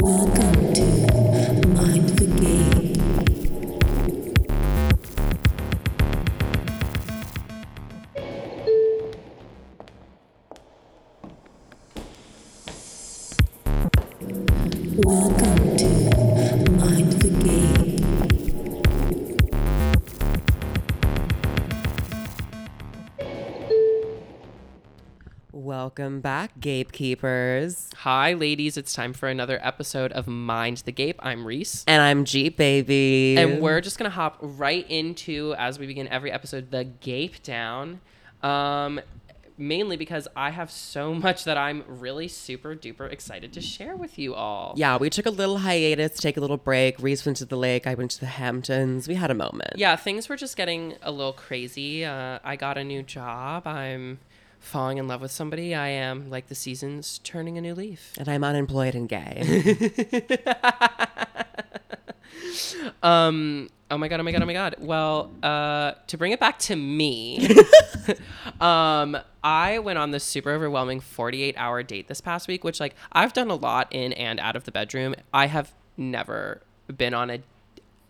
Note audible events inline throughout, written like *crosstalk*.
Welcome to gatekeepers. Hi, ladies. It's time for another episode of Mind the Gape. I'm Reese. And I'm Jeep Baby. And we're just going to hop right into, as we begin every episode, the Gape Down. Um, mainly because I have so much that I'm really super duper excited to share with you all. Yeah, we took a little hiatus, take a little break. Reese went to the lake, I went to the Hamptons. We had a moment. Yeah, things were just getting a little crazy. Uh, I got a new job. I'm falling in love with somebody. I am like the seasons turning a new leaf. And I'm unemployed and gay. *laughs* Um. Oh my god. Oh my god. Oh my god. Well, uh, to bring it back to me, *laughs* um, I went on this super overwhelming 48 hour date this past week, which like I've done a lot in and out of the bedroom. I have never been on a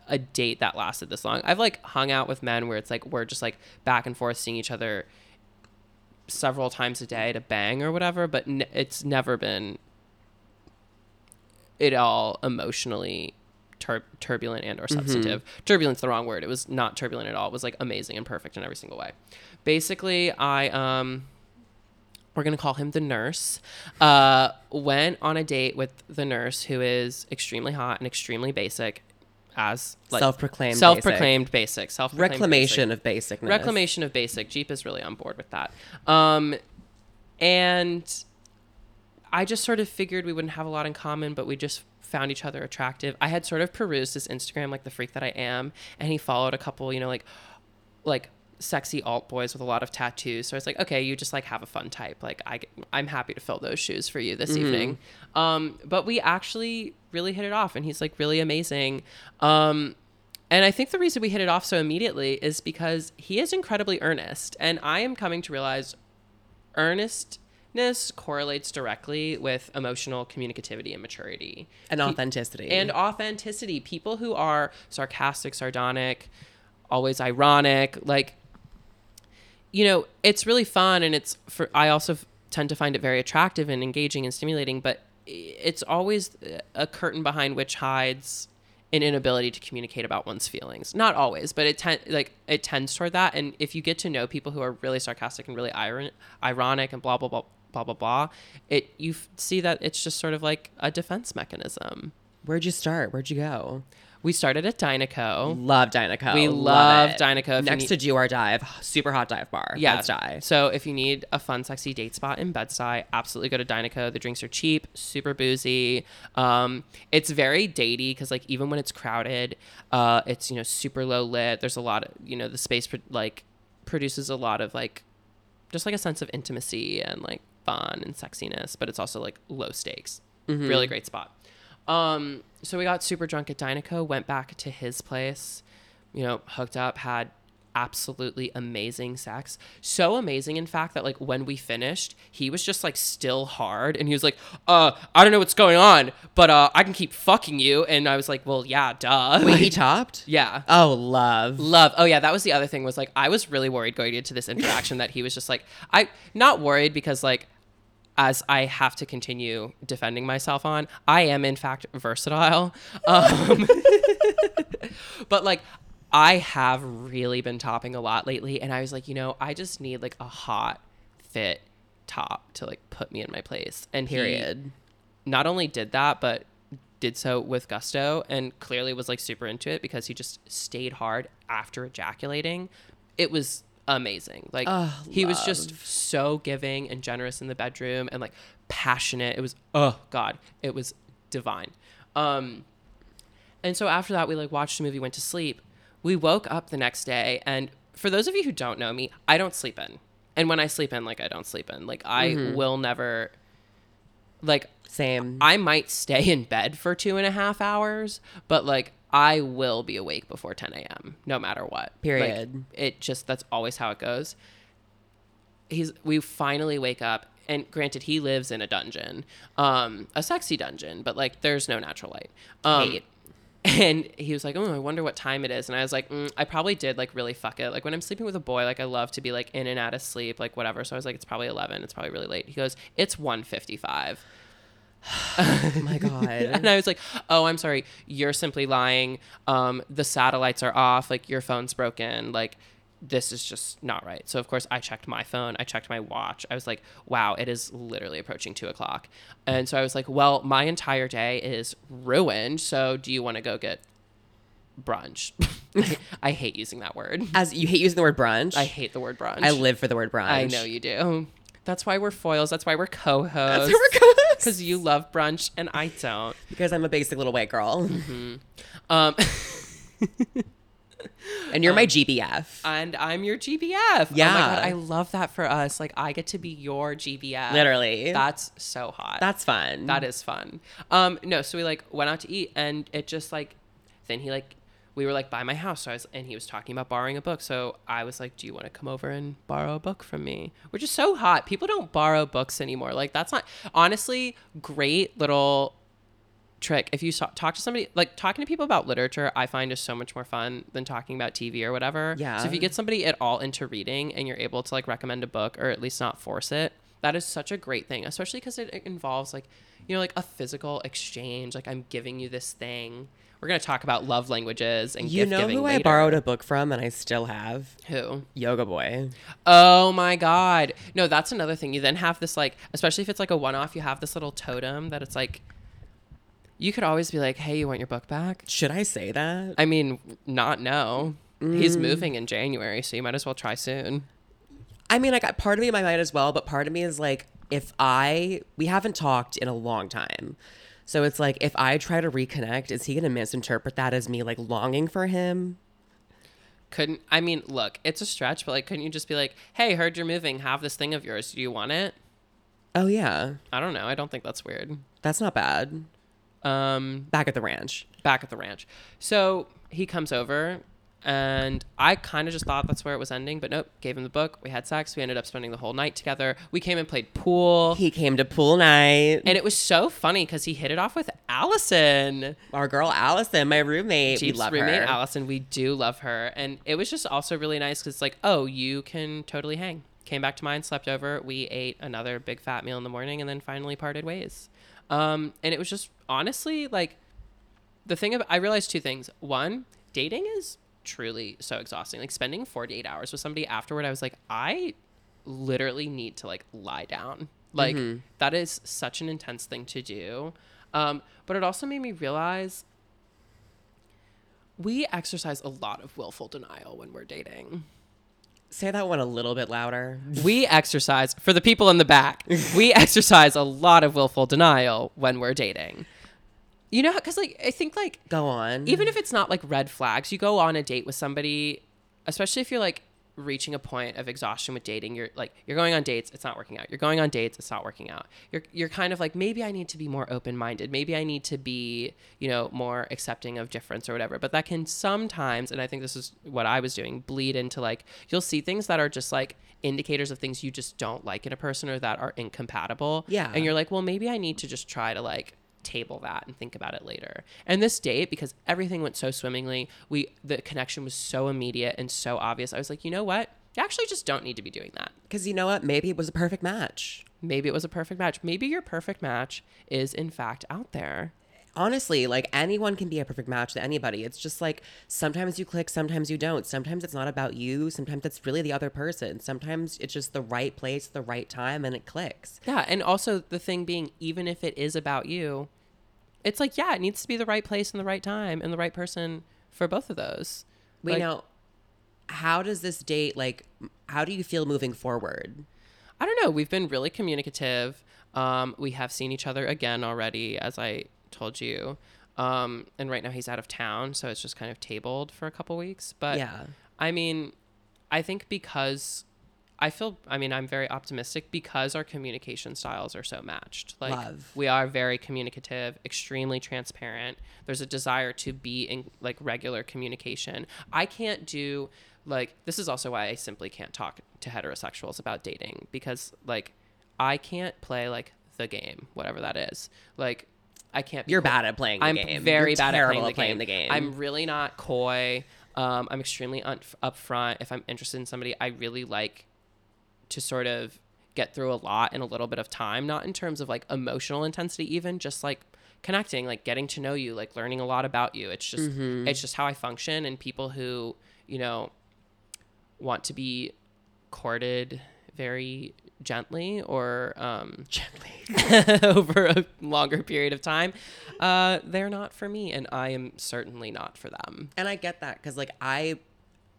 a date that lasted this long. I've like hung out with men where it's like we're just like back and forth seeing each other several times a day to bang or whatever, but n- it's never been it all emotionally tur- turbulent and or substantive. Turbulent's the wrong word. It was not turbulent at all. It was like amazing and perfect in every single way. Basically, I um we're gonna call him the nurse. Uh, went on a date with the nurse who is extremely hot and extremely basic, as like Self-proclaimed self-proclaimed basic, self Reclamation of basicness. reclamation of basic. Jeep is really on board with that. Um and i just sort of figured we wouldn't have a lot in common but we just found each other attractive. I had sort of perused his instagram like the freak that i am and he followed a couple you know like like sexy alt boys with a lot of tattoos so i was like okay you just like have a fun type like i i'm happy to fill those shoes for you this evening um but we actually really hit it off and he's like really amazing um and I think the reason we hit it off so immediately is because he is incredibly earnest. And I am coming to realize earnestness correlates directly with emotional communicativity and maturity. And authenticity. And authenticity. People who are sarcastic, sardonic, always ironic, like, you know, it's really fun. And it's for, I also tend to find it very attractive and engaging and stimulating, but it's always a curtain behind which hides an inability to communicate about one's feelings. Not always, but it ten- like it tends toward that. And if you get to know people who are really sarcastic and really iron- ironic and blah blah blah blah blah blah, it you f- see that it's just sort of like a defense mechanism. Where'd you start? Where'd you go? We started at Dynaco. Love Dynaco. We love it. Dynaco. If Next need- to Do or Dive. Super hot dive bar. Yeah. Die. So if you need a fun, sexy date spot in Bed-Stuy, absolutely go to Dynaco. The drinks are cheap, super boozy. Um, it's very datey because like even when it's crowded, uh, it's you know super low lit. There's a lot of you know the space pro- like produces a lot of like just like a sense of intimacy and like fun and sexiness, but it's also like low stakes. Really great spot. Um, so we got super drunk at Dynaco, went back to his place, you know, hooked up, had absolutely amazing sex. So amazing, in fact, that like when we finished, he was just like still hard and he was like, uh, I don't know what's going on, but uh, I can keep fucking you. And I was like, well, yeah, duh. Wait, he topped? yeah. Oh, love. Love. Oh yeah, that was the other thing was like I was really worried going into this interaction that he was just like I not worried because like as I have to continue defending myself on, I am in fact versatile. *laughs* Um, but like I have really been topping a lot lately and I was like, you know, I just need like a hot fit top to like put me in my place. And he- Period. not only did that, but did so with gusto and clearly was like super into it because he just stayed hard after ejaculating. It was amazing. Like Oh, he was just so giving and generous in the bedroom and like passionate. It was oh god, it was divine. Um and so after that we like watched the movie, went to sleep. We woke up the next day and for those of you who don't know me, I don't sleep in. And when I sleep in, like I don't sleep in. Like I Mm-hmm. will never like Same. I might stay in bed for two and a half hours, but like I will be awake before 10 a.m. no matter what. Like, Period. it just that's always how it goes. He's we finally wake up and granted, he lives in a dungeon, um, a sexy dungeon, but like there's no natural light. Um, Hate. and he was like, "Oh, I wonder what time it is." And I was like, mm, "I probably did like really fuck it. Like when I'm sleeping with a boy, like I love to be like in and out of sleep, like whatever." So I was like, "It's probably 11. It's probably really late." He goes, "It's 1:55." Oh *sighs* my *laughs* god. And I was like, "Oh, I'm sorry. You're simply lying. Um, the satellites are off. Like your phone's broken. Like this is just not right." So of course I checked my phone. I checked my watch. I was like, "Wow, it is literally approaching two o'clock." And so I was like, "Well, my entire day is ruined. So do you want to go get brunch?" *laughs* I hate using that word. As you hate using the word brunch. I hate the word brunch. I live for the word brunch. I know you do. That's why we're foils. That's why we're co-hosts. That's where we're going. Because you love brunch and I don't. Because I'm a basic little white girl. Um, *laughs* And you're my GBF. and I'm your GBF. Yeah. Oh my god, I love that for us. Like I get to be your GBF. Literally. That's so hot. That's fun. that is fun. Um, no, so we like went out to eat and it just like then he like we were like by my house, so I was and he was talking about borrowing a book. So I was like, Do you want to come over and borrow a book from me? Which is so hot. People don't borrow books anymore. Like that's not honestly great little trick if you so- talk to somebody like talking to people about literature i find is so much more fun than talking about tv or whatever Yeah. so if you get somebody at all into reading and you're able to like recommend a book or at least not force it that is such a great thing especially because it, it involves like you know like a physical exchange like i'm giving you this thing we're going to talk about love languages and you gift know giving who I borrowed a book from and I still have? who Yoga Boy. Oh my god. No, that's another thing. You then have this like especially if it's like a one off, you have this little totem that it's like you could always be like, "Hey, you want your book back?" Should I say that? I mean, not no. He's Mm. moving in January, so you might as well try soon. I mean, I got part of me in my mind as well, but part of me is like, if I we haven't talked in a long time, so it's like if I try to reconnect, is he gonna misinterpret that as me like longing for him? Couldn't I mean, look, it's a stretch, but like couldn't you just be like, "Hey, heard you're moving. Have this thing of yours. Do you want it?" Oh yeah, I don't know. I don't think that's weird. that's not bad. Um Back at the ranch. back at the ranch. So he comes over, and I kind of just thought that's where it was ending, but nope. Gave him the book. We had sex. We ended up spending the whole night together. We came and played pool, He came to pool night. and it was so funny because he hit it off with Allison, Our girl Allison, my roommate, Jeep's we love roommate her. Allison. We do love her, and it was just also really nice because like, oh, you can totally hang. Came back to mine, slept over. We ate another big fat meal in the morning, and then finally parted ways. Um, and it was just honestly like the thing about I realized two things. One, dating is truly so exhausting. Like spending 48 hours with somebody afterward, I was like, I literally need to like lie down. Like that is such an intense thing to do. Um, but it also made me realize we exercise a lot of willful denial when we're dating. Say that one a little bit louder. We exercise for the people in the back. We *laughs* exercise a lot of willful denial when we're dating. You know, because like I think like Go on. even if it's not like red flags, you go on a date with somebody, especially if you're like reaching a point of exhaustion with dating, you're like you're going on dates, it's not working out. You're going on dates, it's not working out. You're you're kind of like maybe I need to be more open-minded. Maybe I need to be, you know, more accepting of difference or whatever. But that can sometimes, and I think this is what I was doing, bleed into like you'll see things that are just like indicators of things you just don't like in a person or that are incompatible. Yeah. And you're like, well, maybe I need to just try to like table that and think about it later. And this date, because everything went so swimmingly, we the connection was so immediate and so obvious. I was like, you know what? You actually just don't need to be doing that. Because you know what? Maybe it was a perfect match. Maybe it was a perfect match. Maybe your perfect match is in fact out there. Honestly, like anyone can be a perfect match to anybody. It's just like sometimes you click, sometimes you don't. Sometimes it's not about you. Sometimes it's really the other person. Sometimes it's just the right place, the right time, and it clicks. Yeah, and also the thing being, even if it is about you, it's like yeah, it needs to be the right place and the right time and the right person for both of those. Wait, Like- now, how does this date, like, how do you feel moving forward? I don't know. We've been really communicative. Um, we have seen each other again already, as I told you. Um, and right now he's out of town, so it's just kind of tabled for a couple weeks. But Yeah. I mean, I think because I feel, I mean, I'm very optimistic because our communication styles are so matched. Like, Love. we are very communicative, extremely transparent. There's a desire to be in like regular communication. I can't do like this is also why I simply can't talk to heterosexuals about dating because like I can't play like the game, whatever that is. Like I can't. Be You're coy. bad at playing the I'm game. very You're bad at playing, at playing the, the game. game. I'm really not coy. Um, I'm extremely un- upfront. If I'm interested in somebody, I really like to sort of get through a lot in a little bit of time. Not in terms of like emotional intensity, even just like connecting, like getting to know you, like learning a lot about you. It's just Mm-hmm. it's just how I function. And people who you know want to be courted very gently or um, *laughs* Gently. *laughs* over a longer period of time, uh, they're not for me, and I am certainly not for them. And I get that because, like, I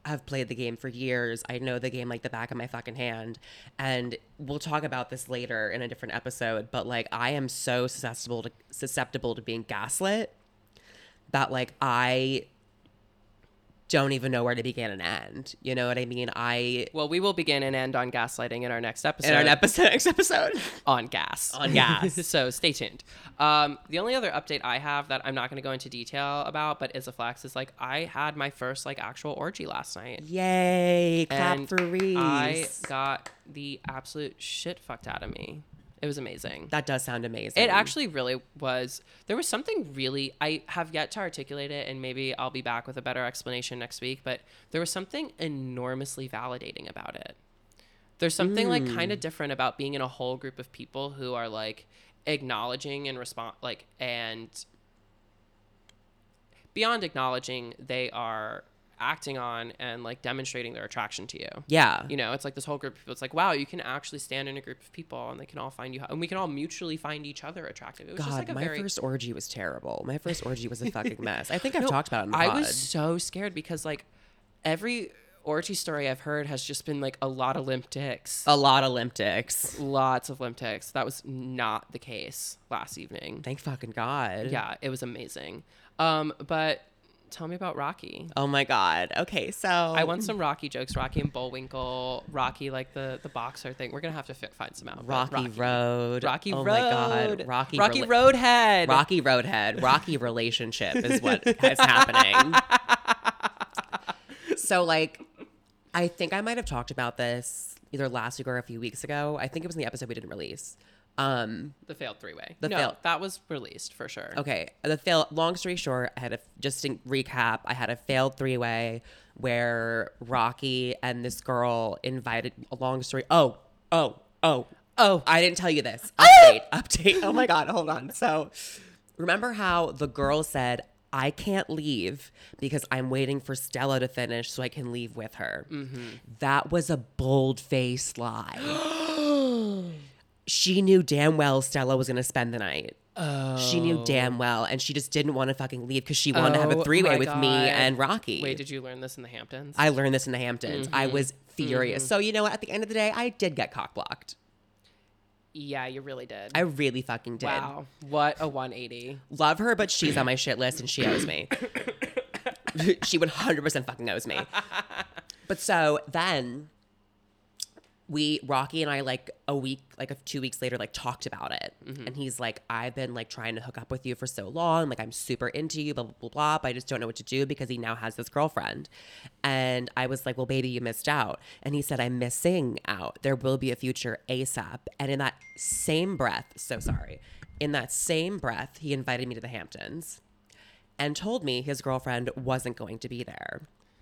have played the game for years. I know the game like the back of my fucking hand. And we'll talk about this later in a different episode. But, like, I am so susceptible to susceptible to being gaslit that, like, I don't even know where to begin and end. You know what I mean? I Well, we will begin and end on gaslighting in our next episode. in our episode *laughs* next episode. on gas. On gas. *laughs* so stay tuned. Um, the only other update I have that I'm not going to go into detail about, but is a flex, is like I had my first like actual orgy last night. Yay! Clap and for Reese. I got the absolute shit fucked out of me. It was amazing. that does sound amazing. It actually really was. There was something really, I have yet to articulate it, and maybe I'll be back with a better explanation next week, but there was something enormously validating about it. There's something like hmm. kind of different about being in a whole group of people who are like acknowledging and respond, like, and beyond acknowledging, they are acting on and like demonstrating their attraction to you. Yeah. You know, it's like this whole group of people. It's like, wow, you can actually stand in a group of people and they can all find you, and we can all mutually find each other attractive. It was God, just like a my very. first orgy was terrible. My first orgy was a fucking mess. I think I've *laughs* No, talked about it in the I pod. was so scared because like every orgy story I've heard has just been like a lot of limp dicks. a lot of limp dicks. Lots of limp dicks. That was not the case last evening. Thank fucking God. Yeah, it was amazing. Um, but tell me about Rocky. Oh my God. Okay, so I want some Rocky jokes. Rocky and Bullwinkle. Rocky, like the the boxer thing. We're gonna have to fi- find some out. but Rocky, Road. Rocky Road. oh Road. my God. Rocky Rocky rela- Roadhead. Rocky Roadhead. Rocky relationship is what is happening. *laughs* so like, I think I might have talked about this either last week or a few weeks ago. I think it was in the episode we didn't release. Um, The failed three way. The no, failed- that was released for sure. Okay, the fail. Long story short, I had a just to recap. I had a failed three way where Rocky and this girl invited. A long story. Oh, oh, oh, oh! I didn't tell you this. *laughs* Update, update. Oh my god, hold on. So, remember how the girl said, "I can't leave because I'm waiting for Stella to finish so I can leave with her." That was a bold faced lie. *gasps* *gasps* *gasps* she knew damn well Stella was gonna spend the night. Oh. She knew damn well, and she just didn't want to fucking leave because she wanted to have Oh a three way with me and Rocky. Wait, did you learn this in the Hamptons? I learned this in the Hamptons. I Mm-hmm. was furious. So you know what? At the end of the day, I did get cock blocked. yeah, you really did. I really fucking did. wow, what a 180. Love her, but she's on my shit list and she owes me. *coughs* she 100% fucking owes me. *laughs* But so then we, Rocky and I, like a week, like a two weeks later, like talked about it. Mm-hmm. And he's like, I've been like trying to hook up with you for so long. Like, I'm super into you, blah, blah, blah, blah. But I just don't know what to do because he now has this girlfriend. And I was like, well, baby, you missed out. And he said, I'm missing out. There will be a future ASAP. And in that same breath, so sorry, in that same breath, he invited me to the Hamptons and told me his girlfriend wasn't going to be there.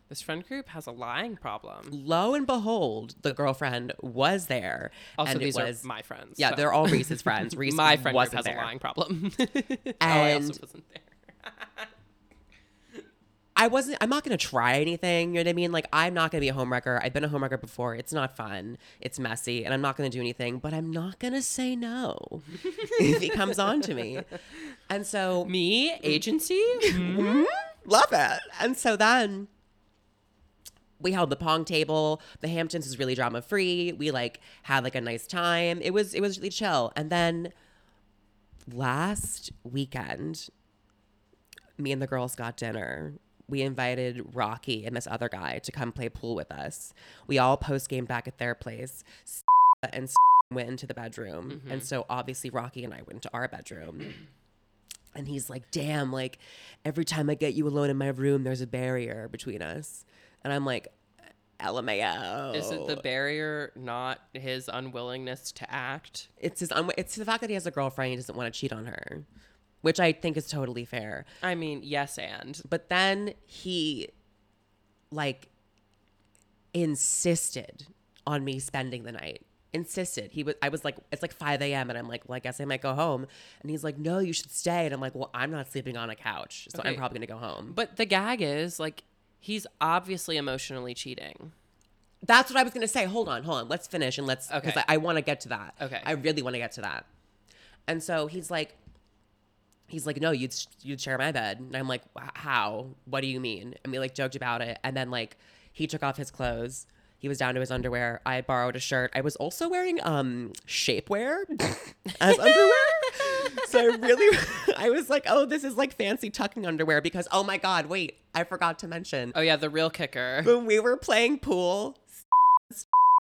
This friend group has a lying problem. Lo and behold, the girlfriend was there. Also, and these was, are my friends. Yeah, so- they're all Reese's friends. *laughs* Reese my friend group wasn't has there. a lying problem. *laughs* oh, I also wasn't there. I wasn't. I'm not going to try anything. You know what I mean? Like I'm not going to be a homewrecker. I've been a homewrecker before. It's not fun. It's messy, and I'm not going to do anything. But I'm not going to say no *laughs* if he comes on to me. And so Me, agency? Mm-hmm. Mm-hmm. love it. And so then we held the pong table. The Hamptons is really drama free. We like had like a nice time. It was it was really chill. And then last weekend, me and the girls got dinner. We invited Rocky and this other guy to come play pool with us. We all post game back at their place. *laughs* And *laughs* went into the bedroom. Mm-hmm. And so obviously Rocky and I went to our bedroom. *clears throat* And he's like, damn, like every time I get you alone in my room, there's a barrier between us. And I'm like, LMAO. Is it the barrier, not his unwillingness to act? It's his. Un- it's the fact that he has a girlfriend. He doesn't want to cheat on her, which I think is totally fair. I mean, yes, and But then he, like, insisted on me spending the night. Insisted. He was. I was like, it's like 5 a.m. and I'm like, well, I guess I might go home. And he's like, no, you should stay. And I'm like, well, I'm not sleeping on a couch, so I'm probably gonna go home. but the gag is like he's obviously emotionally cheating. That's what I was gonna say. Hold on, hold on. Let's finish and let's because Okay. I, I want to get to that. Okay. I really want to get to that. And so he's like, he's like, no, you'd you'd share my bed, and I'm like, how? What do you mean? And we like joked about it, and then like he took off his clothes. He was down to his underwear. I borrowed a shirt. I was also wearing um shapewear *laughs* as underwear. *laughs* so I really, *laughs* I was like, oh, this is like fancy tucking underwear because oh my god, wait, I forgot to mention Oh yeah, the real kicker. when we were playing pool,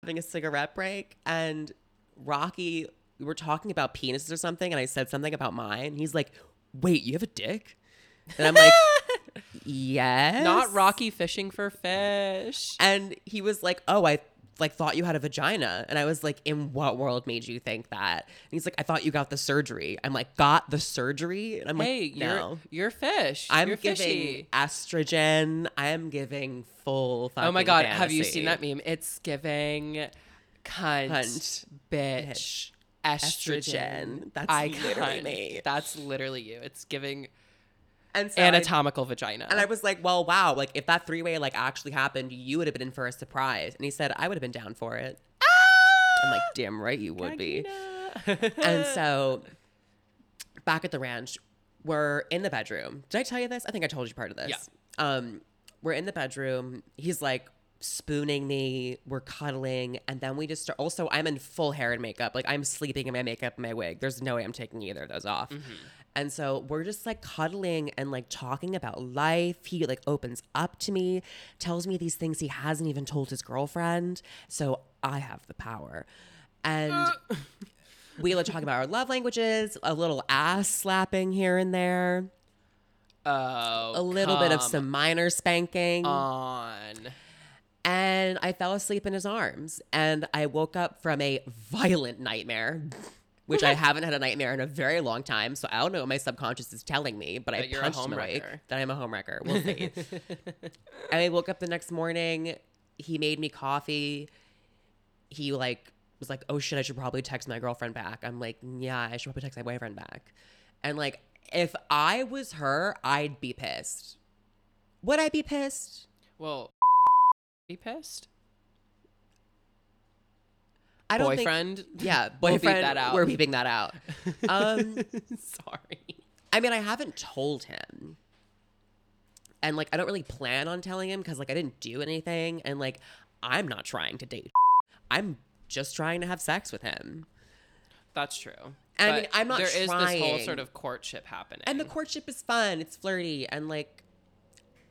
having a cigarette break, and Rocky, we were talking about penises or something, and I said something about mine. He's like, "Wait, you have a dick?" And I'm like, *laughs* "Yes." Not Rocky fishing for fish. And he was like, "Oh, I." Like thought you had a vagina, and I was like, "In what world made you think that?" And he's like, "I thought you got the surgery." I'm like, "Got the surgery?" And I'm Hey, like, you're "No." you're fish. I'm you're giving fishy. estrogen. I am giving full. Oh my god, have you seen that meme? It's giving cunt, Cunt, bitch, estrogen. estrogen. That's I literally cunt. me. That's literally you. It's giving And so I- anatomical vagina. and I was like, well, wow, like if that three way like actually happened, you would have been in for a surprise. And he said, I would have been down for it. Ah! I'm like, damn right you would be. *laughs* and so *laughs* back at the ranch, we're in the bedroom. Did I tell you this? I think I told you part of this. Yeah. Um, we're in the bedroom. He's like spooning me. We're cuddling, and then we just start. Also, I'm in full hair and makeup. Like I'm sleeping in my makeup and my wig. There's no way I'm taking either of those off. And so we're just like cuddling and like talking about life. He like opens up to me, tells me these things he hasn't even told his girlfriend. So I have the power. And *laughs* we like talking about our love languages, a little ass slapping here and there, oh, a little bit of some minor spanking. on. and I fell asleep in his arms. And I woke up from a violent nightmare, which I haven't had a nightmare in a very long time. So I don't know what my subconscious is telling me, but I a punched awake. homewrecker. That I'm a homewrecker. We'll see. and *laughs* I woke up the next morning. He made me coffee. He like was like, "Oh shit, I should probably text my girlfriend back." I'm like, "Yeah, I should probably text my boyfriend back." And like, if I was her, I'd be pissed. Would I be pissed? Well, be pissed. I don't think- Boyfriend. *laughs* Yeah, We'll beep boyfriend. that out. We're beeping that out. *laughs* Um, Sorry. I mean, I haven't told him, and like, I don't really plan on telling him because like I didn't do anything, and like, I'm not trying to date. *laughs* I'm just trying to have sex with him, That's true. I mean, I'm not There is this whole sort of courtship happening. and the courtship is fun. It's flirty, and like,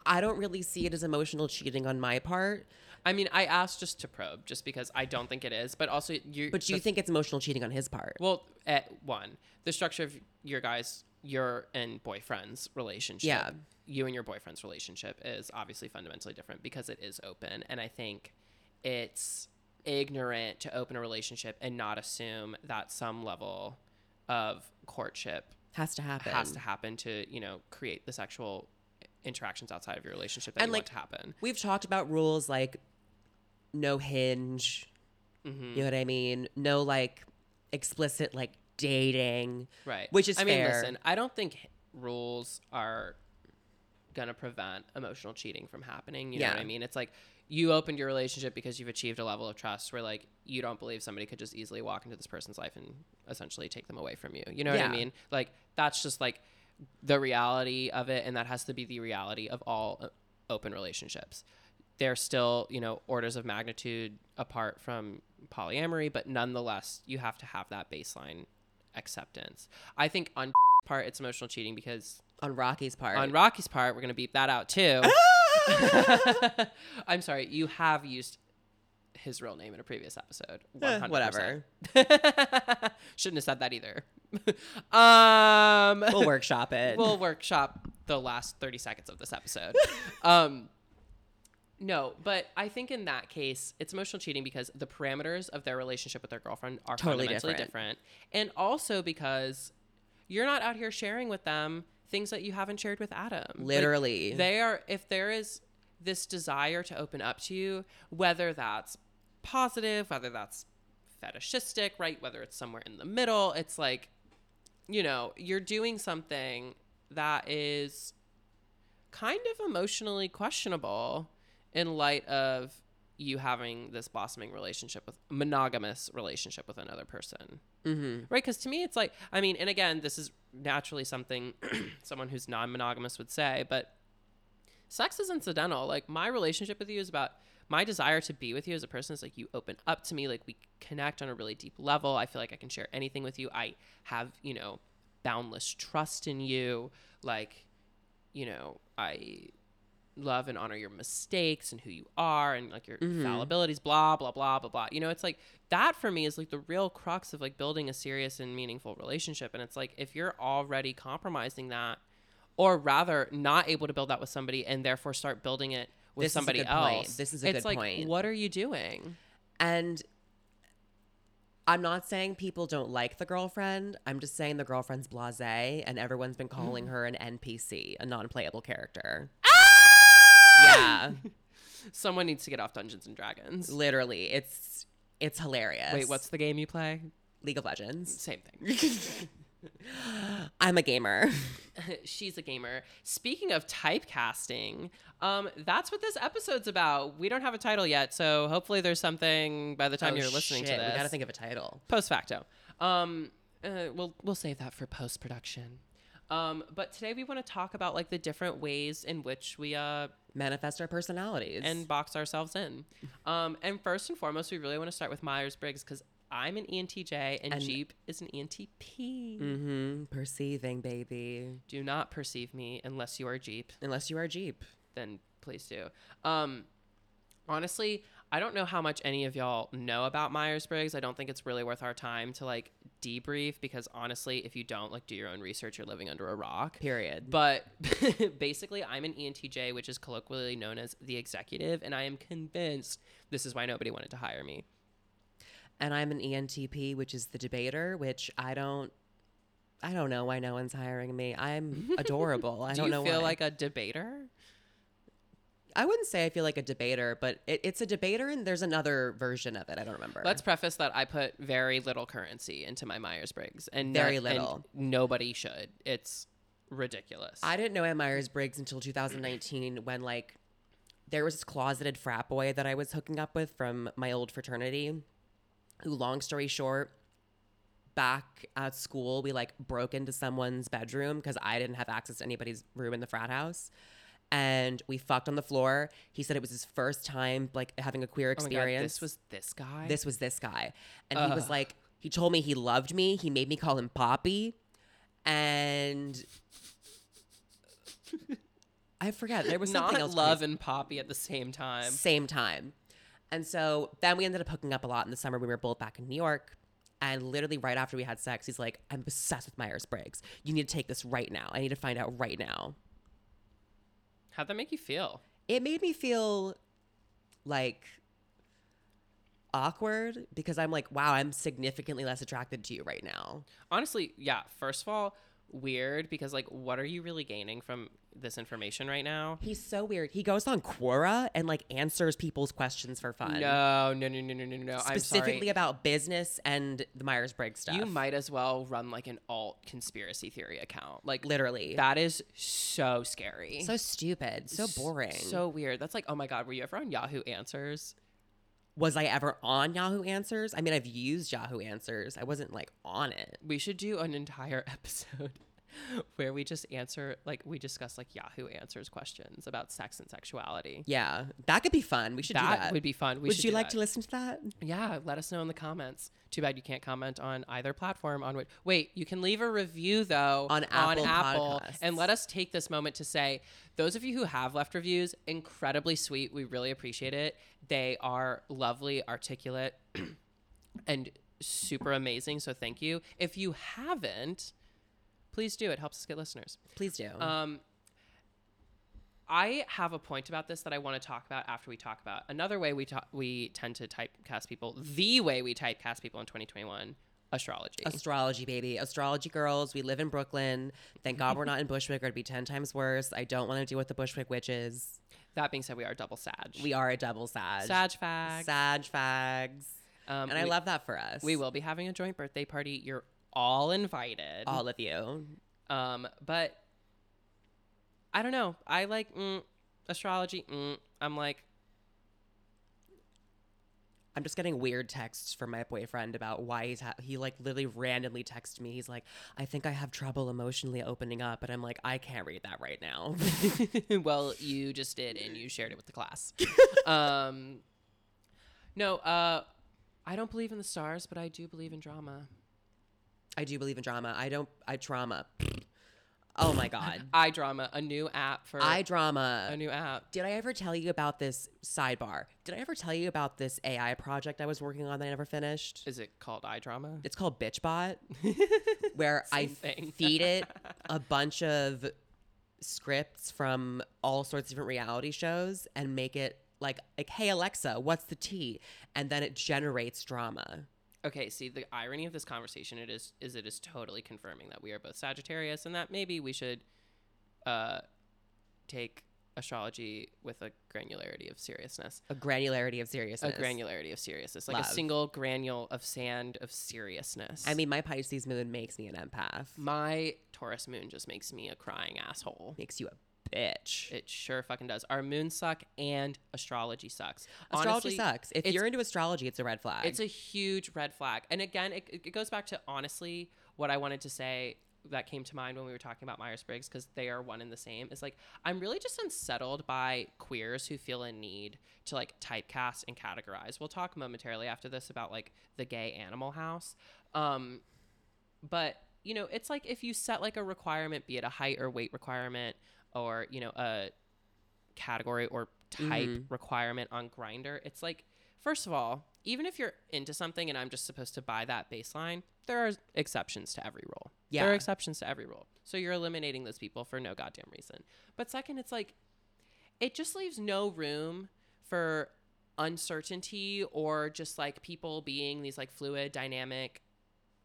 I don't really see it as emotional cheating on my part. I mean, I asked just to probe, just because I don't think it is, but also you. But do you the- think it's emotional cheating on his part? Well, at one, the structure of your guys, your and boyfriend's relationship. Yeah. You and your boyfriend's relationship is obviously fundamentally different because it is open, and I think it's ignorant to open a relationship and not assume that some level of courtship has to happen. has to happen to you know create the sexual interactions outside of your relationship that And, you like, want to happen. We've talked about rules like no hinge. Mm-hmm. You know what I mean? No like explicit like dating. Right. Which is I mean, listen, I don't think rules are gonna prevent emotional cheating from happening. You know what I mean? It's like you opened your relationship because you've achieved a level of trust where like you don't believe somebody could just easily walk into this person's life and essentially take them away from you. You know what I mean? Like that's just like the reality of it, and that has to be the reality of all uh, open relationships. They're still, you know, orders of magnitude apart from polyamory, but nonetheless, you have to have that baseline acceptance. I think on *laughs* part it's emotional cheating because On Rocky's part. on Rocky's part we're gonna beep that out too. *laughs* I'm sorry, you have used his real name in a previous episode. Eh, 100%. whatever. *laughs* Shouldn't have said that either. um, We'll workshop it. we'll workshop the last 30 seconds of this episode. um, No, but I think in that case, it's emotional cheating because the parameters of their relationship with their girlfriend are Totally fundamentally different. different. And also because you're not out here sharing with them things that you haven't shared with Adam. Like, Literally. they are, if there is this desire to open up to you, whether that's positive, whether that's fetishistic, right? Whether it's somewhere in the middle, it's like, you know, you're doing something that is kind of emotionally questionable in light of you having this blossoming relationship with monogamous relationship with another person. Mm-hmm. right? Because to me it's like i mean and again this is naturally something *clears throat* someone who's non-monogamous would say but sex is incidental. Like my relationship with you is about my desire to be with you as a person is like you open up to me like we connect on a really deep level. I feel like i can share anything with you. I have you know boundless trust in you. Like you know i love and honor your mistakes and who you are and like your fallibilities blah blah blah blah blah you know it's like that for me is like the real crux of like building a serious and meaningful relationship and it's like if you're already compromising that or rather not able to build that with somebody and therefore start building it with This somebody good point. else This is a it's good like point. what are you doing And I'm not saying people don't like the girlfriend. I'm just saying the girlfriend's blase, and everyone's been Mm. calling her an NPC, a non-playable character. Ah! Yeah, *laughs* someone needs to get off dungeons and dragons literally, it's it's hilarious. wait what's the game you play League of Legends? same thing *laughs* I'm a gamer. *laughs* she's a gamer. Speaking of typecasting, um, that's what this episode's about. We don't have a title yet, so hopefully there's something by the time Oh, you're listening shit, to this. we gotta think of a title. post facto. Um, uh, we'll we'll save that for post production. Um, but today we want to talk about like the different ways in which we uh Manifest our personalities and box ourselves in. Um, and first and foremost, we really want to start with Myers Briggs because I'm an ENTJ and, And- Jeep is an ENTP. Mhm, perceiving, baby. Do not perceive me unless you are Jeep. Unless you are Jeep. then please do. Um, honestly, I don't know how much any of y'all know about Myers Briggs. I don't think it's really worth our time to like debrief because honestly, if you don't like do your own research, you're living under a rock. Period. But *laughs* basically, I'm an ENTJ, which is colloquially known as the executive, and I am convinced this is why nobody wanted to hire me. and I'm an ENTP, which is the debater, which I don't. I don't know why no one's hiring me. I'm *laughs* adorable. I Do don't you know feel why. like a debater? I wouldn't say I feel like a debater, but it, it's a debater, and there's another version of it. I don't remember. Let's preface that I put very little currency into my Myers Briggs, and Very no- and little. nobody should. It's ridiculous. I didn't know Myers Briggs until 2019 when like there was this closeted frat boy that I was hooking up with from my old fraternity. Who, long story short, back at school we like broke into someone's bedroom because I didn't have access to anybody's room in the frat house. And we fucked on the floor. He said it was his first time like having a queer Oh my God, experience. this was this guy. this was this guy and he was like he told me he loved me he made me call him poppy and i forget there was something not else love crazy. and Poppy at the same time. same time and so then we ended up hooking up a lot in the summer we were both back in new york and literally right after we had sex he's like i'm obsessed with myers-briggs you need to take this right now i need to find out right now How'd that make you feel? it made me feel like awkward because i'm like wow i'm significantly less attracted to you right now Honestly, yeah. First of all, weird because like, what are you really gaining from this information right now? He's so weird. He goes on Quora and like answers people's questions for fun. No, no, no, no, no, no, no. Specifically about business and the Myers Briggs stuff. You might as well run like an alt conspiracy theory account. Like Literally. that is so scary. so stupid, so boring. So weird. That's like, oh my god, were you ever on Yahoo Answers? was I ever on Yahoo Answers? I mean, I've used Yahoo Answers. I wasn't like on it. We should do an entire *laughs* episode *laughs* where we just answer like we discuss like Yahoo Answers questions about sex and sexuality. Yeah, that could be fun. We should do That that. would be fun. We would you like that. to listen to that? Yeah, let us know in the comments. Too bad you can't comment on either platform on which Wait, you can leave a review though On Apple Podcasts. and let us take this moment to say those of you who have left reviews, incredibly sweet. We really appreciate it. They are lovely, articulate, *clears throat* and super amazing. So thank you. If you haven't, please do. It helps us get listeners. Please do. Um, I have a point about this that I want to talk about after we talk about another way we talk, we tend to typecast people. The way we typecast people in 2021, astrology. Astrology, baby. Astrology girls. We live in Brooklyn. Thank God we're not in Bushwick or it'd be 10 times worse. I don't want to deal with the Bushwick witches. that being said, we are double Sag. We are a double Sag. Sag fag. Sag fags. Um, and I love that for us. We will be having a joint birthday party. You're all invited. All of you. Um, but I don't know. I like mm, astrology. Mm, I'm like, I'm just getting weird texts from my boyfriend about why he's ha- he like literally randomly texted me. He's like, I think I have trouble emotionally opening up, and I'm like, I can't read that right now. *laughs* *laughs* well, you just did, and you shared it with the class. *laughs* um, no, uh, I don't believe in the stars, but I do believe in drama. I do believe in drama. I don't. I trauma. Oh my god. *laughs* I drama, a new app for I drama. a new app. Did I ever tell you about this sidebar? Did I ever tell you about this AI project I was working on that I never finished? Is it called iDrama? It's called BitchBot, *laughs* where I thing. feed it *laughs* a bunch of scripts from all sorts of different reality shows and make it like like Hey Alexa, what's the tea? And then it generates drama. Okay, see the irony of this conversation it is is it is totally confirming that we are both Sagittarius and that maybe we should uh take astrology with a granularity of seriousness. A granularity of seriousness. A granularity of seriousness. Like Love. a single granule of sand of seriousness. I mean, my Pisces moon makes me an empath. my Taurus moon just makes me a crying asshole. Makes you a bitch. It sure fucking does. Our moon suck and astrology sucks. Astrology Honestly, sucks. If you're into astrology, it's a red flag. It's a huge red flag. And again, it, it goes back to honestly what I wanted to say that came to mind when we were talking about Myers Briggs because they are one and the same. Is like I'm really just unsettled by queers who feel a need to like typecast and categorize. We'll talk momentarily after this about like the gay animal house. Um, but you know, it's like if you set like a requirement, be it a height or weight requirement, or you know, a category or type Mm-hmm. requirement on Grindr, it's like first of all, even if you're into something and I'm just supposed to buy that baseline, there are exceptions to every rule. yeah There are exceptions to every rule. So you're eliminating those people for no goddamn reason. But second, it's like it just leaves no room for uncertainty or just like people being these like fluid, dynamic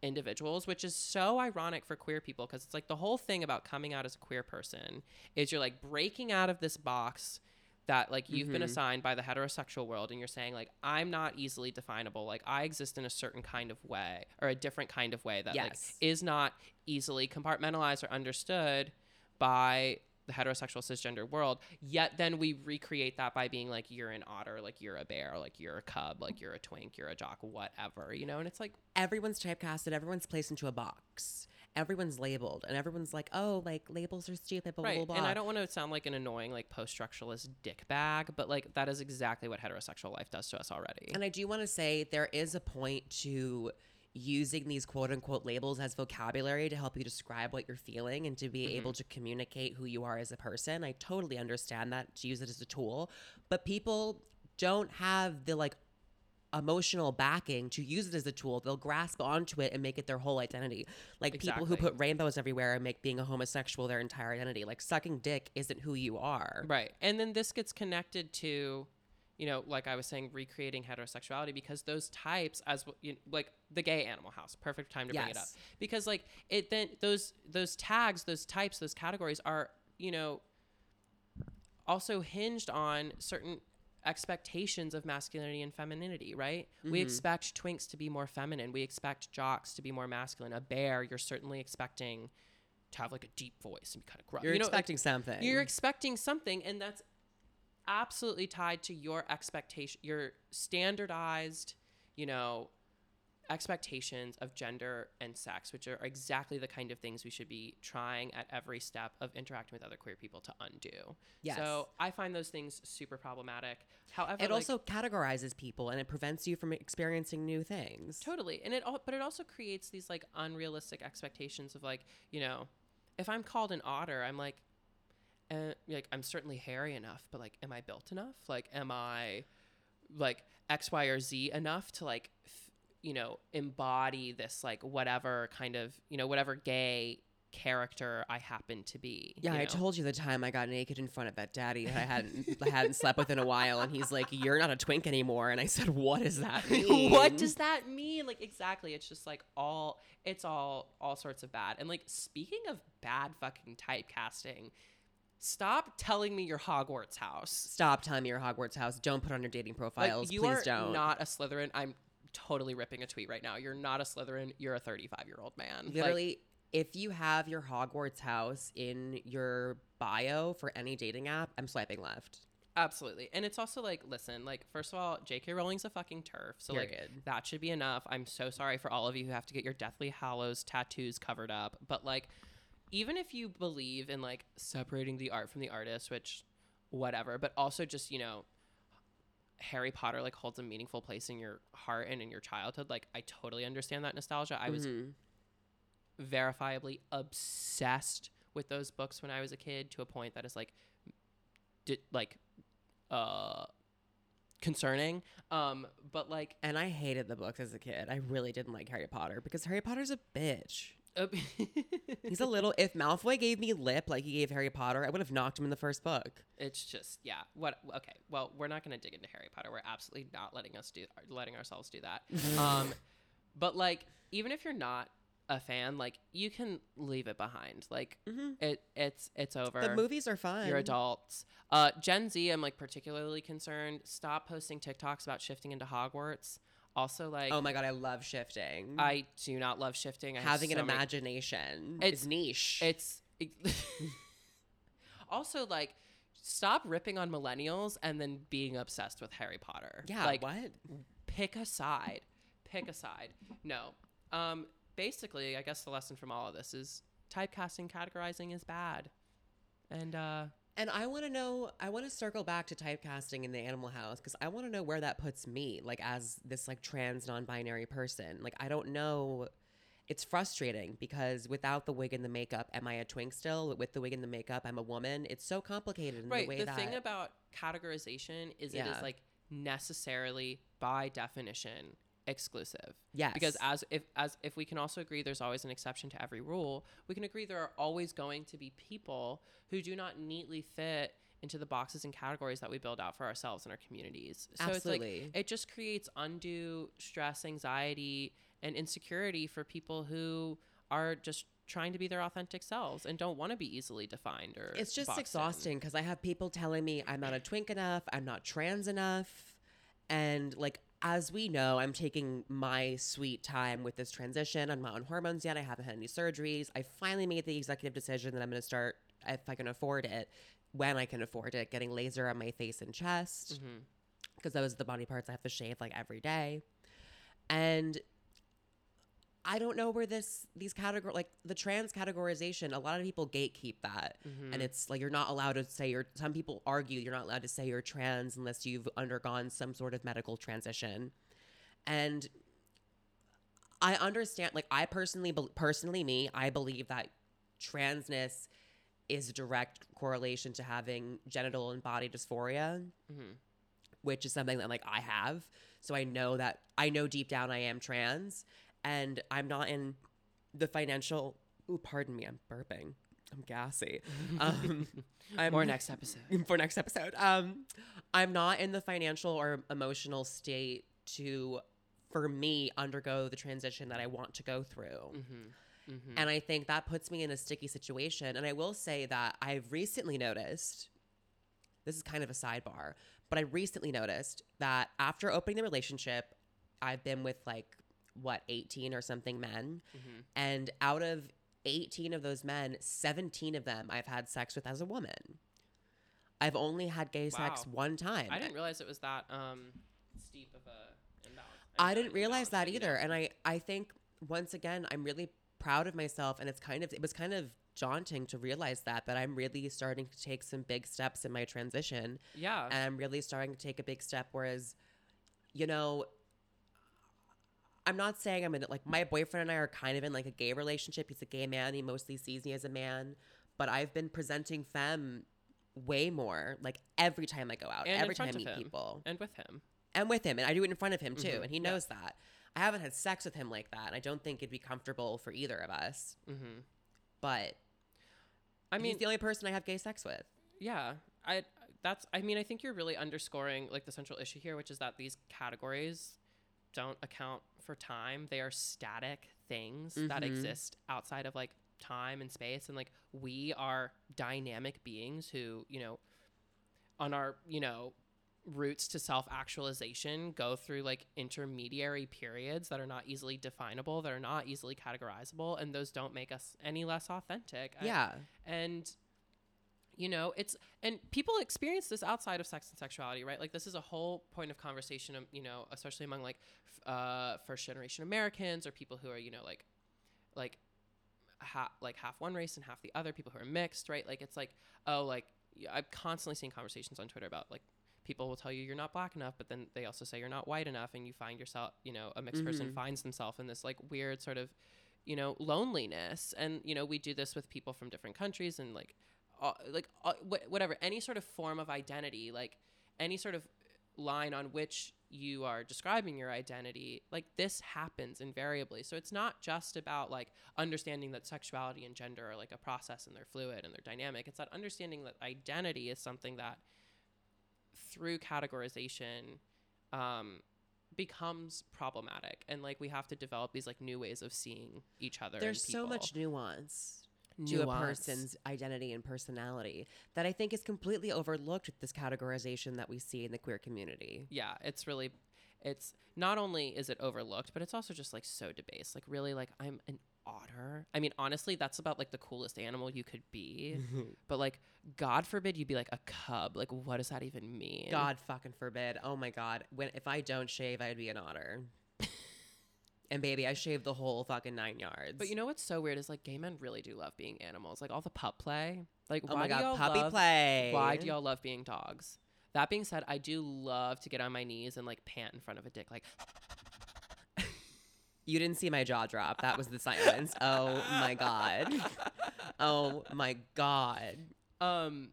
individuals, which is so ironic for queer people because it's like the whole thing about coming out as a queer person is you're like breaking out of this box that like you've Mm-hmm. been assigned by the heterosexual world and you're saying like I'm not easily definable like I exist in a certain kind of way or a different kind of way that like is not easily compartmentalized or understood by the heterosexual cisgender world yet then we recreate that by being like you're an otter like you're a bear like you're a cub like you're a twink you're a jock whatever you know and it's like everyone's typecasted, everyone's placed into a box. Everyone's labeled, and everyone's like, oh, like labels are stupid, blah, blah, right blah, blah. and i don't want to sound like an annoying like post-structuralist dick bag but like that is exactly what heterosexual life does to us already And I do want to say there is a point to using these quote unquote labels as vocabulary to help you describe what you're feeling and to be Mm-hmm. able to communicate who you are as a person. I totally understand that to use it as a tool, but people don't have the like emotional backing to use it as a tool. They'll grasp onto it and make it their whole identity. Like people who put rainbows everywhere and make being a homosexual their entire identity. Like sucking dick isn't who you are. Right. And then this gets connected to, you know, like I was saying, recreating heterosexuality because those types, as you like the gay animal house, perfect time to bring it up Yes. because like it then those those tags, those types, those categories are you know also hinged on certain expectations of masculinity and femininity, right? We mm-hmm. expect twinks to be more feminine. We expect jocks to be more masculine. A bear, you're certainly expecting to have like a deep voice and be kind of gruff. You're You know, like- expecting something. you're expecting something, and that's absolutely tied to your expectation, your standardized, you know, expectations of gender and sex, which are exactly the kind of things we should be trying at every step of interacting with other queer people to undo. Yes. So I find those things super problematic. However, it like- also categorizes people and it prevents you from experiencing new things. Totally. And it all but it also creates these like unrealistic expectations of like, you know, if I'm called an otter, I'm like uh, like I'm certainly hairy enough, but like am I built enough? Like am I like X, Y, or Z enough to like f- you know, embody this like whatever kind of, you know, whatever gay character I happen to be. Yeah, you I told you the time I got naked in front of that daddy that I hadn't *laughs* I hadn't slept with in a while, and he's like, "You're not a twink anymore." And I said, "What does that *laughs* mean?" what does that mean? Like exactly, it's just like all it's all all sorts of bad. And like speaking of bad fucking typecasting, stop telling me your Hogwarts house. Stop telling me your Hogwarts house. Don't put on your dating Like profiles. you Please are don't. not a Slytherin. I'm totally ripping a tweet right now. You're not a Slytherin. You're a 35 year old man. Like, Literally, if you have your Hogwarts house in your bio for any dating app, I'm swiping left. Absolutely. And it's also like, listen, like, first of all, J.K. Rowling's a fucking TERF. So, like, that should be enough. I'm so sorry for all of you who have to get your Deathly Hallows tattoos covered up. But, like, even if you believe in, like, separating the art from the artist, which, whatever, but also just, you know, Harry Potter, like, holds a meaningful place in your heart and in your childhood. Like, I totally understand that nostalgia. I was verifiably obsessed with those books when I was a kid to a point that is, like, did, like, uh, concerning. Um, but like, And I hated the books as a kid. I really didn't like Harry Potter because Harry Potter's a bitch. He's a little. If Malfoy gave me lip like he gave Harry Potter, I would have knocked him in the first book. it's just yeah. What? Okay. Well, we're not gonna dig into Harry Potter. We're absolutely not letting us do letting ourselves do that. *laughs* um, but like, even if you're not a fan, like you can leave it behind. Like it, it's it's over. Mm-hmm. The movies are fun. You're adults. Uh, Gen Z, I'm like particularly concerned. Stop posting TikToks about shifting into Hogwarts. Also, like, Oh my god, I love shifting. I do not love shifting. I have Having an so many- imagination It's- is niche. It's *laughs* also like stop ripping on millennials and then being obsessed with Harry Potter. yeah. like what? pick a side. Pick a side. No. Um basically, I guess the lesson from all of this is typecasting categorizing is bad. And uh And I want to know. I want to circle back to typecasting in the Animal House because I want to know where that puts me, like as this like trans non-binary person. Like I don't know. It's frustrating because without the wig and the makeup, am I a twink still? With the wig and the makeup, I'm a woman. It's so complicated in right, the way that the that thing about categorization is it Yeah. is like necessarily by definition exclusive. Yes. Because as if as if we can also agree there's always an exception to every rule, we can agree there are always going to be people who do not neatly fit into the boxes and categories that we build out for ourselves and our communities. So Absolutely. it's like it just creates undue stress, anxiety, and insecurity for people who are just trying to be their authentic selves and don't want to be easily defined or it's just exhausting because I have people telling me I'm not a twink enough, I'm not trans enough. And like, as we know, I'm taking my sweet time with this transition. I'm not on hormones yet. I haven't had any surgeries. I finally made the executive decision that I'm going to start, if I can afford it, when I can afford it, getting laser on my face and chest. Mm-hmm. Because those are the body parts I have to shave like every day. And I don't know where this these category like the trans categorization. A lot of people gatekeep that, mm-hmm. and it's like you're not allowed to say you're. Some people argue you're not allowed to say you're trans unless you've undergone some sort of medical transition, and I understand. Like I personally, personally, me, I believe that transness is a direct correlation to having genital and body dysphoria mm-hmm. which is something that like I have. So I know that I know deep down I am trans and I'm not in the financial ooh, pardon me, I'm burping. I'm gassy. *laughs* Um, I'm More next episode. *laughs* for next episode. Um, I'm not in the financial or emotional state to, for me, undergo the transition that I want to go through. And I think that puts me in a sticky situation. And I will say that I've recently noticed this is kind of a sidebar, but I recently noticed that after opening the relationship, I've been with like what 18 or something men, and out of 18 of those men, 17 of them I've had sex with as a woman. I've only had gay sex one time. I didn't realize it was that um steep of a imbalance. I didn't realize that either. And I, I think once again, I'm really proud of myself. And it's kind of, it was kind of daunting to realize that, that I'm really starting to take some big steps in my transition. Yeah. And I'm really starting to take a big step. Whereas, you know, I'm not saying I'm in it. Like my boyfriend and I are kind of in like a gay relationship. He's a gay man. He mostly sees me as a man, but I've been presenting femme way more. Like every time I go out, and every time I meet him. people and with him. and with him and i do it in front of him too Mm-hmm. and he knows that i haven't had sex with him like that and i don't think it'd be comfortable for either of us Mm-hmm. but I mean, he's the only person I have gay sex with. yeah, I that's I mean, I think you're really underscoring like the central issue here, which is that these categories don't account for time. They are static things that mm-hmm. exist outside of like time and space and like we are dynamic beings who, you know, on our, you know, routes to self-actualization go through like intermediary periods that are not easily definable, that are not easily categorizable, and those don't make us any less authentic. I- Yeah. and you know it's and people experience this outside of sex and sexuality right? Like this is a whole point of conversation um, you know especially among like uh first generation americans or people who are you know like like ha- like half one race and half the other people who are mixed right? Like it's like oh like i'm constantly seeing conversations on twitter about like people will tell you you're not black enough but then they also say you're not white enough and you find yourself you know a mixed person finds themselves in this like weird sort of you know loneliness. And you know we do this with people from different countries and like uh, like uh, wh- whatever any sort of form of identity like any sort of line on which you are describing your identity like this happens invariably. So it's not just about like understanding that sexuality and gender are like a process and they're fluid and they're dynamic. It's that understanding that identity is something that through categorization um becomes problematic. And like we have to develop these like new ways of seeing each other There's so much nuance to a person's identity and personality that I think is completely overlooked with this categorization that we see in the queer community. yeah it's really it's not only is it overlooked but it's also just like so debased like really like i'm an otter i mean honestly that's about like the coolest animal you could be *laughs* but like god forbid you'd be like a cub like what does that even mean God fucking forbid. Oh my god. When if I don't shave, I'd be an otter. And baby, I shaved the whole fucking nine yards. but you know what's so weird is like gay men really do love being animals like all the pup play like Oh why my do y'all puppy love- play. why do y'all love being dogs that being said i do love to get on my knees and like pant in front of a dick like *laughs* You didn't see my jaw drop. That was the silence. *laughs* Oh my god. *laughs* Oh my god. Um,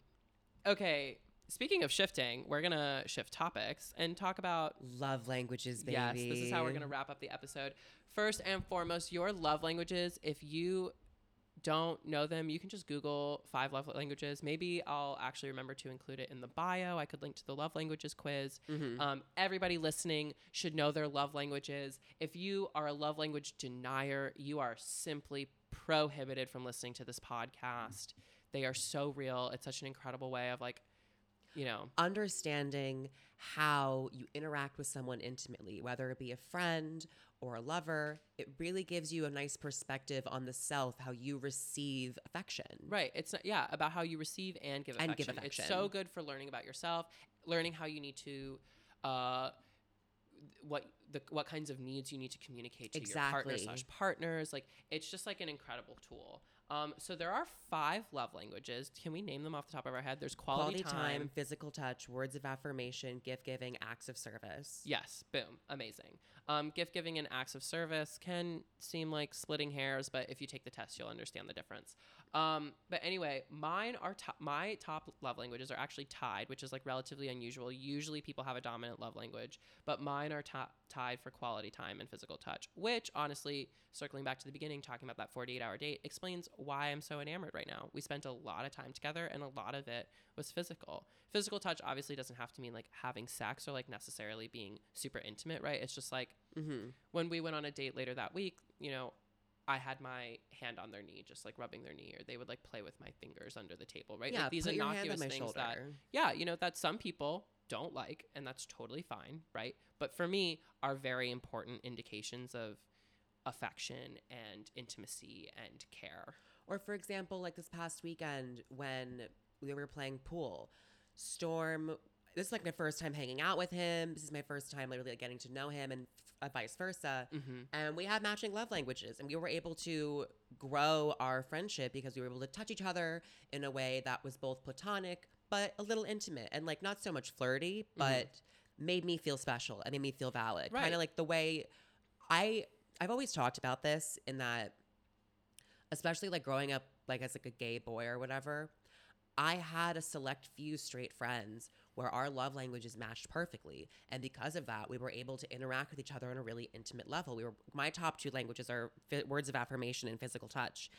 okay. Speaking of shifting, we're gonna shift topics and talk about. Love languages, baby. Yes, this is how we're gonna wrap up the episode. First and foremost, your love languages. If you don't know them, you can just Google five love languages. Maybe I'll actually remember to include it in the bio. I could link to the love languages quiz. Um, everybody listening should know their love languages. If you are a love language denier, you are simply prohibited from listening to this podcast. They are so real. It's such an incredible way of like, you know, understanding how you interact with someone intimately, whether it be a friend or a lover, it really gives you a nice perspective on the self, how you receive affection. Right. It's not, yeah about how you receive and give affection. And give affection. It's so good for learning about yourself, learning how you need to, uh, what the what kinds of needs you need to communicate to your partner Exactly. slash partners. Like it's just like an incredible tool. Um, so there are five love languages. Can we name them off the top of our head? There's quality, Quality time, physical touch, words of affirmation, gift giving, acts of service. Yes, boom, amazing. Um, gift giving and acts of service can seem like splitting hairs, but if you take the test, you'll understand the difference. Um, but anyway, mine are top. My top love languages are actually tied, which is like relatively unusual. Usually, people have a dominant love language, but mine are ti- tied for quality time and physical touch. Which, honestly, circling back to the beginning, talking about that 48 hour date, explains why I'm so enamored right now. We spent a lot of time together, and a lot of it was physical. Physical touch obviously doesn't have to mean like having sex or like necessarily being super intimate, right? It's just like when we went on a date later that week, you know, I had my hand on their knee, just like rubbing their knee, or they would like play with my fingers under the table, right? Yeah, like these put your hand on innocuous my things that, shoulder. yeah, you know, that some people don't like, and that's totally fine, right? But for me, are very important indications of affection and intimacy and care. Or for example, like this past weekend when we were playing pool, Storm. This is like my first time hanging out with him. This is my first time literally like, getting to know him, and uh, vice versa. And we had matching love languages, and we were able to grow our friendship because we were able to touch each other in a way that was both platonic but a little intimate, and like not so much flirty, but made me feel special and made me feel valid. Right. Kind of like the way I I've always talked about this in that especially like growing up like as like a gay boy or whatever i had a select few straight friends where our love languages matched perfectly. And because of that we were able to interact with each other on a really intimate level. We were my top two languages are fi- words of affirmation and physical touch.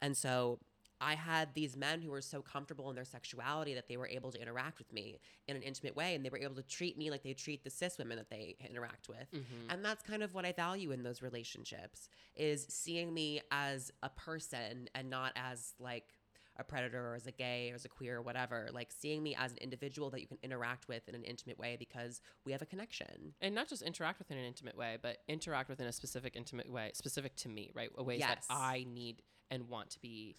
And so I had these men who were so comfortable in their sexuality that they were able to interact with me in an intimate way. And they were able to treat me like they treat the cis women that they interact with. Mm-hmm. And that's kind of what I value in those relationships is seeing me as a person and not as like a predator or as a gay or as a queer or whatever, like seeing me as an individual that you can interact with in an intimate way because we have a connection. and not just interact with in an intimate way, but interact with in a specific intimate way, specific to me, right? A ways Yes. that I need and want to be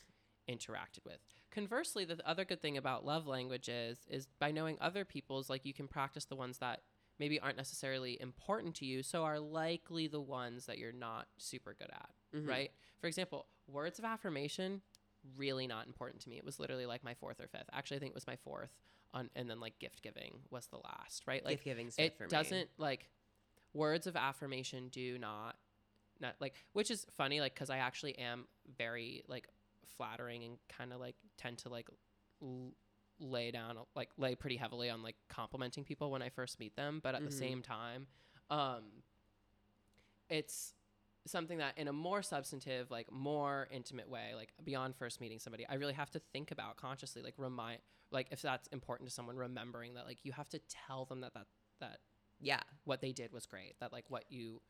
interacted with. Conversely, the other good thing about love languages is by knowing other people's, like you can practice the ones that maybe aren't necessarily important to you, so are likely the ones that you're not super good at, mm-hmm. right? For example, words of affirmation really not important to me. It was literally like my fourth or fifth. Actually, I think it was my fourth on and then like gift giving was the last, right? Like Gift giving's it for me. doesn't like words of affirmation do not not like which is funny like cuz I actually am very like flattering and kind of like tend to like l- lay down like lay pretty heavily on like complimenting people when I first meet them, but at the same time um it's something that in a more substantive like more intimate way like beyond first meeting somebody i really have to think about consciously like remind like if that's important to someone remembering that like you have to tell them that that that Yeah. what they did was great that like what you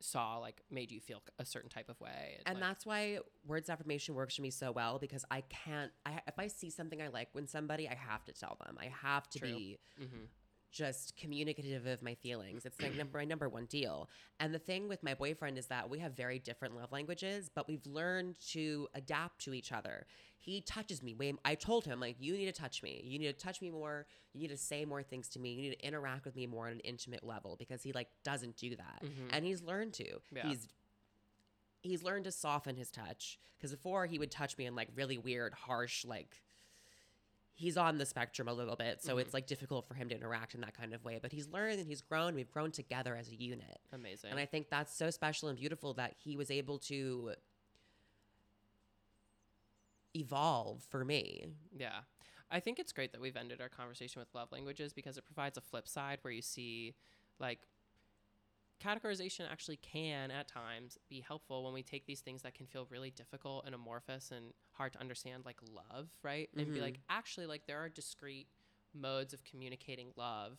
saw like made you feel a certain type of way And like, that's why words affirmation works for me so well because I can't. I if I see something I like when somebody, I have to tell them. I have to True. be mm-hmm. Just communicative of my feelings. It's like number my number one deal. And the thing with my boyfriend is that we have very different love languages, but we've learned to adapt to each other. He touches me way. I told him like, you need to touch me. You need to touch me more. You need to say more things to me. You need to interact with me more on an intimate level because he like doesn't do that, mm-hmm. and he's learned to. Yeah. He's he's learned to soften his touch because before he would touch me in like really weird harsh like he's on the spectrum a little bit so it's mm-hmm. like difficult for him to interact in that kind of way but he's learned and he's grown we've grown together as a unit Amazing. and i think that's so special and beautiful that he was able to evolve for me Yeah. I think it's great that we've ended our conversation with love languages because it provides a flip side where you see like categorization actually can at times be helpful when we take these things that can feel really difficult and amorphous and hard to understand like love, right? And be like mm-hmm. actually like there are discrete modes of communicating love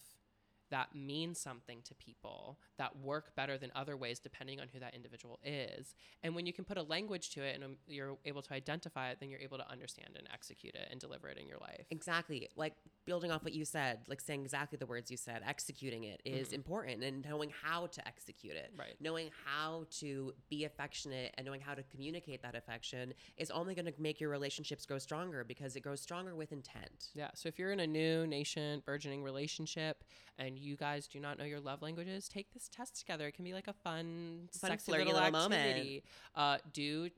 that mean something to people that work better than other ways depending on who that individual is. And when you can put a language to it and um, you're able to identify it, then you're able to understand and execute it and deliver it in your life. Exactly. Like building off what you said, like saying exactly the words you said, executing it is important and knowing how to execute it. Mm-hmm. Right. Knowing how to be affectionate and knowing how to communicate that affection is only going to make your relationships grow stronger because it grows stronger with intent. Yeah. So if you're in a new nation burgeoning relationship and you guys do not know your love languages, take this test together. It can be like a fun, Fun, sexy little, little moment. activity. Uh, do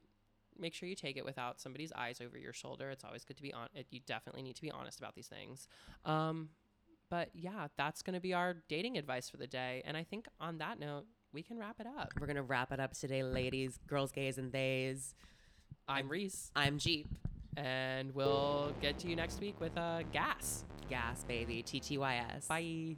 make sure you take it without somebody's eyes over your shoulder. It's always good to be on. It, You definitely need to be honest about these things. Um, but yeah, that's going to be our dating advice for the day. And I think on that note, we can wrap it up. We're going to wrap it up today, ladies, girls, gays, and theys. I'm Reese, I'm Jeep. and we'll get to you next week with uh, gas. Gas, baby. TTYS. Bye.